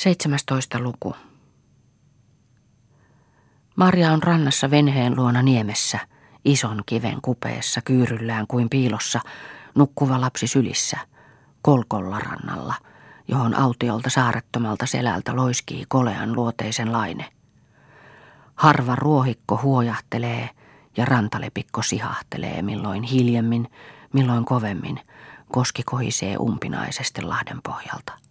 17. luku. Marja on rannassa venheen luona niemessä, ison kiven kupeessa kyyryllään kuin piilossa, nukkuva lapsi sylissä, kolkolla rannalla, johon autiolta saarettomalta selältä loiskii kolean luoteisen laine. Harva ruohikko huojahtelee ja rantalepikko sihahtelee milloin hiljemmin, milloin kovemmin, koski kohisee umpinaisesti lahden pohjalta.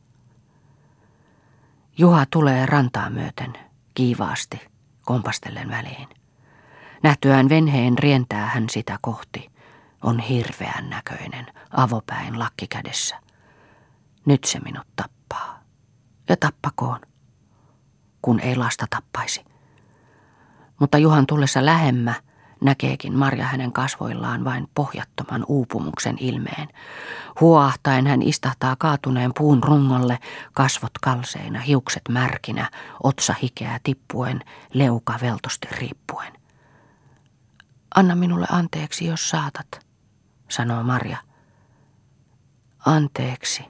Juha tulee rantaa myöten, kiivaasti, kompastellen väliin. Nähtyään venheen rientää hän sitä kohti. On hirveän näköinen, avopäin lakki kädessä. Nyt se minut tappaa. Ja tappakoon, kun ei lasta tappaisi. Mutta Juhan tullessa lähemmä – näkeekin Marja hänen kasvoillaan vain pohjattoman uupumuksen ilmeen. Huoahtaen hän istahtaa kaatuneen puun rungolle, kasvot kalseina, hiukset märkinä, otsa hikeä tippuen, leuka veltosti riippuen. Anna minulle anteeksi, jos saatat, sanoo Marja. Anteeksi.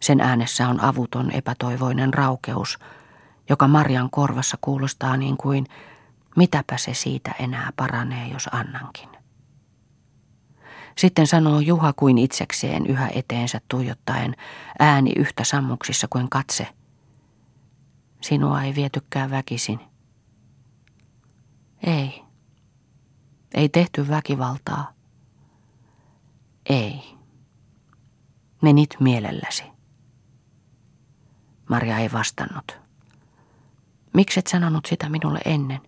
Sen äänessä on avuton epätoivoinen raukeus, joka Marjan korvassa kuulostaa niin kuin Mitäpä se siitä enää paranee, jos annankin. Sitten sanoo Juha kuin itsekseen yhä eteensä tuijottaen, ääni yhtä sammuksissa kuin katse. Sinua ei vietykään väkisin. Ei. Ei tehty väkivaltaa. Ei. Menit mielelläsi. Maria ei vastannut. Mikset sanonut sitä minulle ennen?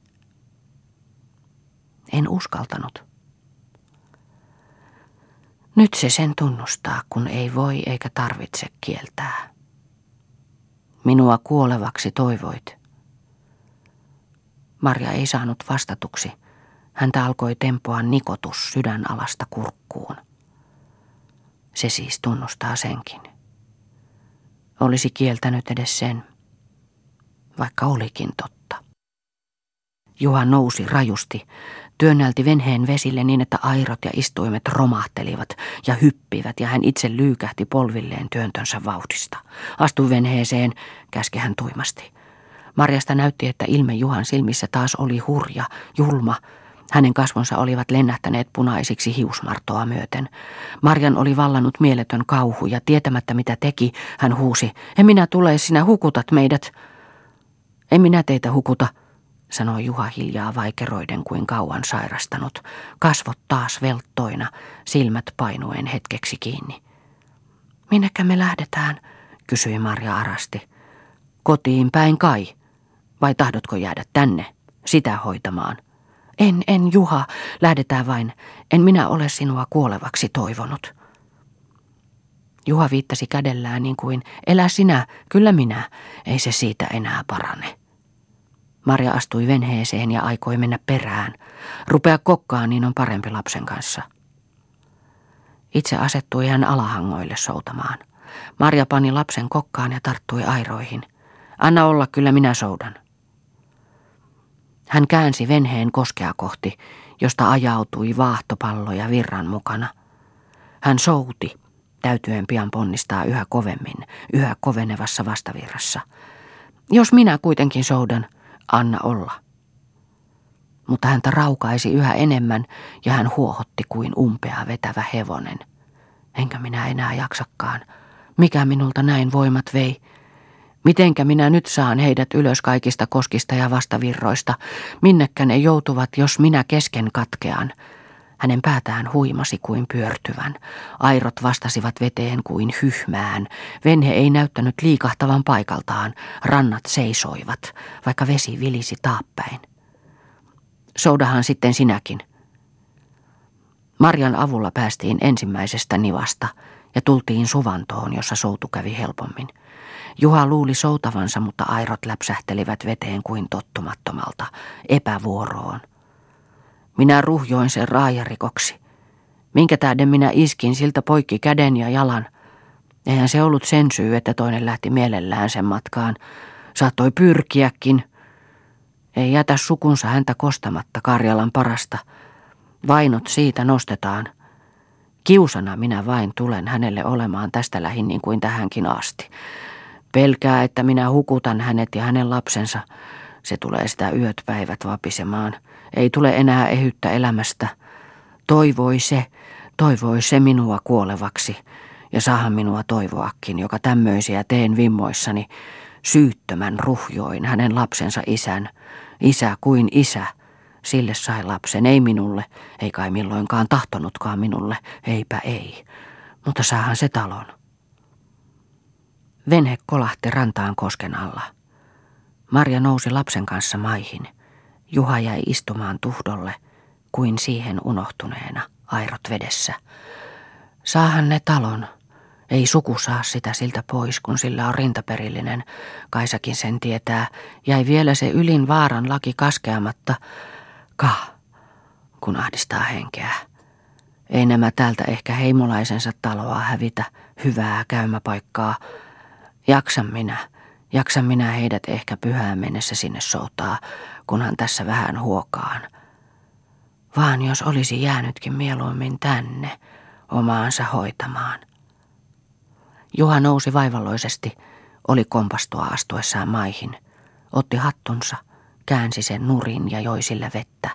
En uskaltanut. Nyt se sen tunnustaa, kun ei voi eikä tarvitse kieltää. Minua kuolevaksi toivoit. Marja ei saanut vastatuksi. Häntä alkoi tempoa nikotus sydänalasta kurkkuun. Se siis tunnustaa senkin. Olisi kieltänyt edes sen, vaikka olikin totta. Juha nousi rajusti, työnnälti venheen vesille niin, että airot ja istuimet romahtelivat ja hyppivät ja hän itse lyykähti polvilleen työntönsä vauhdista. Astui venheeseen, käski hän tuimasti. Marjasta näytti, että ilme Juhan silmissä taas oli hurja, julma. Hänen kasvonsa olivat lennähtäneet punaisiksi hiusmartoa myöten. Marjan oli vallannut mieletön kauhu ja tietämättä mitä teki, hän huusi, en minä tule, sinä hukutat meidät. En minä teitä hukuta, sanoi Juha hiljaa vaikeroiden kuin kauan sairastanut, kasvot taas velttoina, silmät painuen hetkeksi kiinni. Minnekä me lähdetään, kysyi Marja arasti. Kotiin päin kai, vai tahdotko jäädä tänne, sitä hoitamaan? En, en Juha, lähdetään vain, en minä ole sinua kuolevaksi toivonut. Juha viittasi kädellään niin kuin, elä sinä, kyllä minä, ei se siitä enää parane. Marja astui venheeseen ja aikoi mennä perään. Rupea kokkaan, niin on parempi lapsen kanssa. Itse asettui hän alahangoille soutamaan. Marja pani lapsen kokkaan ja tarttui airoihin. Anna olla, kyllä minä soudan. Hän käänsi venheen koskea kohti, josta ajautui vaahtopalloja virran mukana. Hän souti, täytyen pian ponnistaa yhä kovemmin, yhä kovenevassa vastavirrassa. Jos minä kuitenkin soudan, anna olla. Mutta häntä raukaisi yhä enemmän ja hän huohotti kuin umpea vetävä hevonen. Enkä minä enää jaksakaan. Mikä minulta näin voimat vei? Mitenkä minä nyt saan heidät ylös kaikista koskista ja vastavirroista? Minnekä ne joutuvat, jos minä kesken katkean? Hänen päätään huimasi kuin pyörtyvän. Airot vastasivat veteen kuin hyhmään. Venhe ei näyttänyt liikahtavan paikaltaan. Rannat seisoivat, vaikka vesi vilisi taappäin. Soudahan sitten sinäkin. Marjan avulla päästiin ensimmäisestä nivasta ja tultiin suvantoon, jossa soutu kävi helpommin. Juha luuli soutavansa, mutta airot läpsähtelivät veteen kuin tottumattomalta, epävuoroon. Minä ruhjoin sen raajarikoksi. Minkä tähden minä iskin siltä poikki käden ja jalan. Eihän se ollut sen syy, että toinen lähti mielellään sen matkaan. Saattoi pyrkiäkin. Ei jätä sukunsa häntä kostamatta Karjalan parasta. Vainot siitä nostetaan. Kiusana minä vain tulen hänelle olemaan tästä lähin niin kuin tähänkin asti. Pelkää, että minä hukutan hänet ja hänen lapsensa. Se tulee sitä yöt päivät vapisemaan. Ei tule enää ehyttä elämästä. Toivoi se, toivoi se minua kuolevaksi. Ja saahan minua toivoakin, joka tämmöisiä teen vimmoissani. Syyttömän ruhjoin hänen lapsensa isän. Isä kuin isä. Sille sai lapsen, ei minulle, ei kai milloinkaan tahtonutkaan minulle, eipä ei. Mutta saahan se talon. Venhe kolahti rantaan kosken alla. Marja nousi lapsen kanssa maihin. Juha jäi istumaan tuhdolle, kuin siihen unohtuneena, airot vedessä. Saahan ne talon. Ei suku saa sitä siltä pois, kun sillä on rintaperillinen. Kaisakin sen tietää. Jäi vielä se ylin vaaran laki kaskeamatta. Ka, kun ahdistaa henkeä. Ei nämä täältä ehkä heimolaisensa taloa hävitä, hyvää käymäpaikkaa. Jaksan minä, jaksan minä heidät ehkä pyhään mennessä sinne soutaa, kunhan tässä vähän huokaan. Vaan jos olisi jäänytkin mieluummin tänne, omaansa hoitamaan. Juha nousi vaivalloisesti, oli kompastua astuessaan maihin, otti hattunsa, käänsi sen nurin ja joi sillä vettä.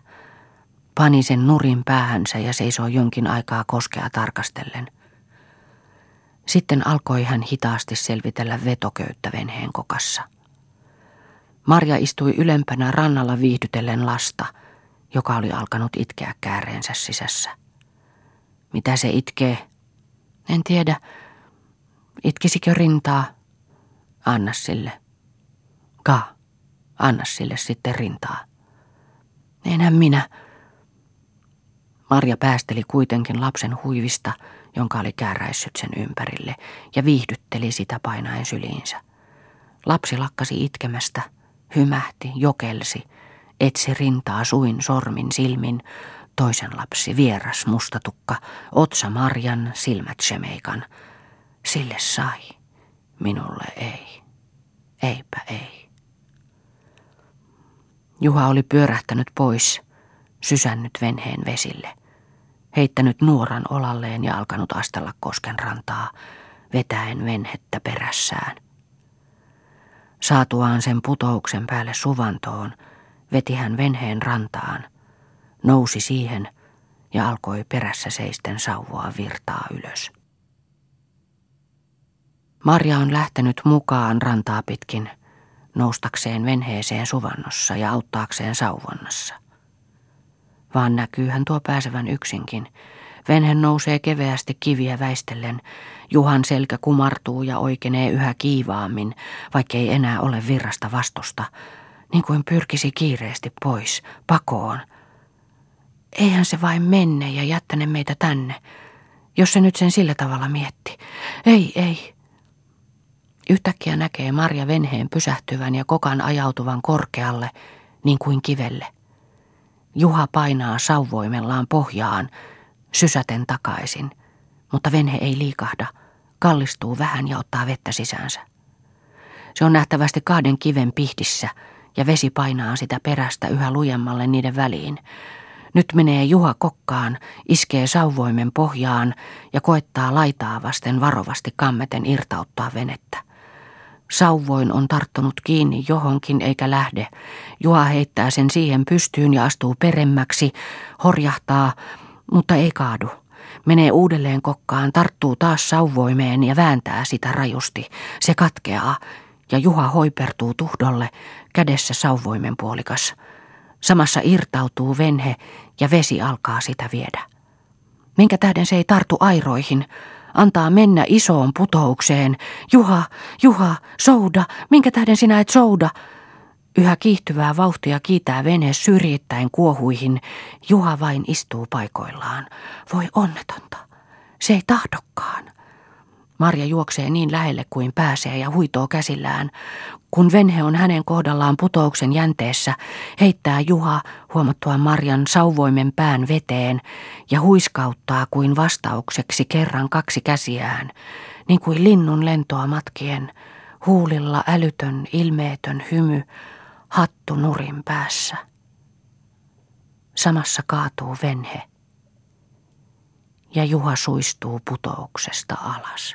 Pani sen nurin päähänsä ja seisoi jonkin aikaa koskea tarkastellen. Sitten alkoi hän hitaasti selvitellä vetoköyttä venheen kokassa. Marja istui ylempänä rannalla viihdytellen lasta, joka oli alkanut itkeä kääreensä sisässä. Mitä se itkee? En tiedä. Itkisikö rintaa? Anna sille. Ka, anna sille sitten rintaa. Enhän minä. Marja päästeli kuitenkin lapsen huivista, jonka oli kääräissyt sen ympärille, ja viihdytteli sitä painaen syliinsä. Lapsi lakkasi itkemästä, hymähti, jokelsi, etsi rintaa suin sormin silmin, toisen lapsi, vieras mustatukka, otsa Marjan, silmät Shemeikan. Sille sai, minulle ei. Eipä ei. Juha oli pyörähtänyt pois, sysännyt venheen vesille – heittänyt nuoran olalleen ja alkanut astella kosken rantaa, vetäen venhettä perässään. Saatuaan sen putouksen päälle suvantoon, veti hän venheen rantaan, nousi siihen ja alkoi perässä seisten sauvoa virtaa ylös. Marja on lähtenyt mukaan rantaa pitkin, noustakseen venheeseen suvannossa ja auttaakseen sauvonnassa vaan näkyyhän tuo pääsevän yksinkin. Venhe nousee keveästi kiviä väistellen. Juhan selkä kumartuu ja oikeenee yhä kiivaammin, vaikkei enää ole virrasta vastusta, niin kuin pyrkisi kiireesti pois, pakoon. Eihän se vain menne ja jättäne meitä tänne, jos se nyt sen sillä tavalla mietti. Ei, ei. Yhtäkkiä näkee Marja venheen pysähtyvän ja kokan ajautuvan korkealle, niin kuin kivelle. Juha painaa sauvoimellaan pohjaan, sysäten takaisin, mutta venhe ei liikahda, kallistuu vähän ja ottaa vettä sisäänsä. Se on nähtävästi kahden kiven pihdissä ja vesi painaa sitä perästä yhä lujemmalle niiden väliin. Nyt menee Juha kokkaan, iskee sauvoimen pohjaan ja koettaa laitaa vasten varovasti kammeten irtauttaa venettä. Sauvoin on tarttunut kiinni johonkin eikä lähde. Juha heittää sen siihen pystyyn ja astuu peremmäksi, horjahtaa, mutta ei kaadu. Menee uudelleen kokkaan, tarttuu taas sauvoimeen ja vääntää sitä rajusti. Se katkeaa ja Juha hoipertuu tuhdolle, kädessä sauvoimen puolikas. Samassa irtautuu venhe ja vesi alkaa sitä viedä. Minkä tähden se ei tartu airoihin? Antaa mennä isoon putoukseen. Juha, Juha, souda, minkä tähden sinä et souda? Yhä kiihtyvää vauhtia kiitää vene syrjittäin kuohuihin. Juha vain istuu paikoillaan. Voi onnetonta. Se ei tahdokkaan. Marja juoksee niin lähelle kuin pääsee ja huitoo käsillään. Kun venhe on hänen kohdallaan putouksen jänteessä, heittää Juha huomattua Marjan sauvoimen pään veteen ja huiskauttaa kuin vastaukseksi kerran kaksi käsiään, niin kuin linnun lentoa matkien, huulilla älytön, ilmeetön hymy, hattu nurin päässä. Samassa kaatuu venhe ja Juha suistuu putouksesta alas.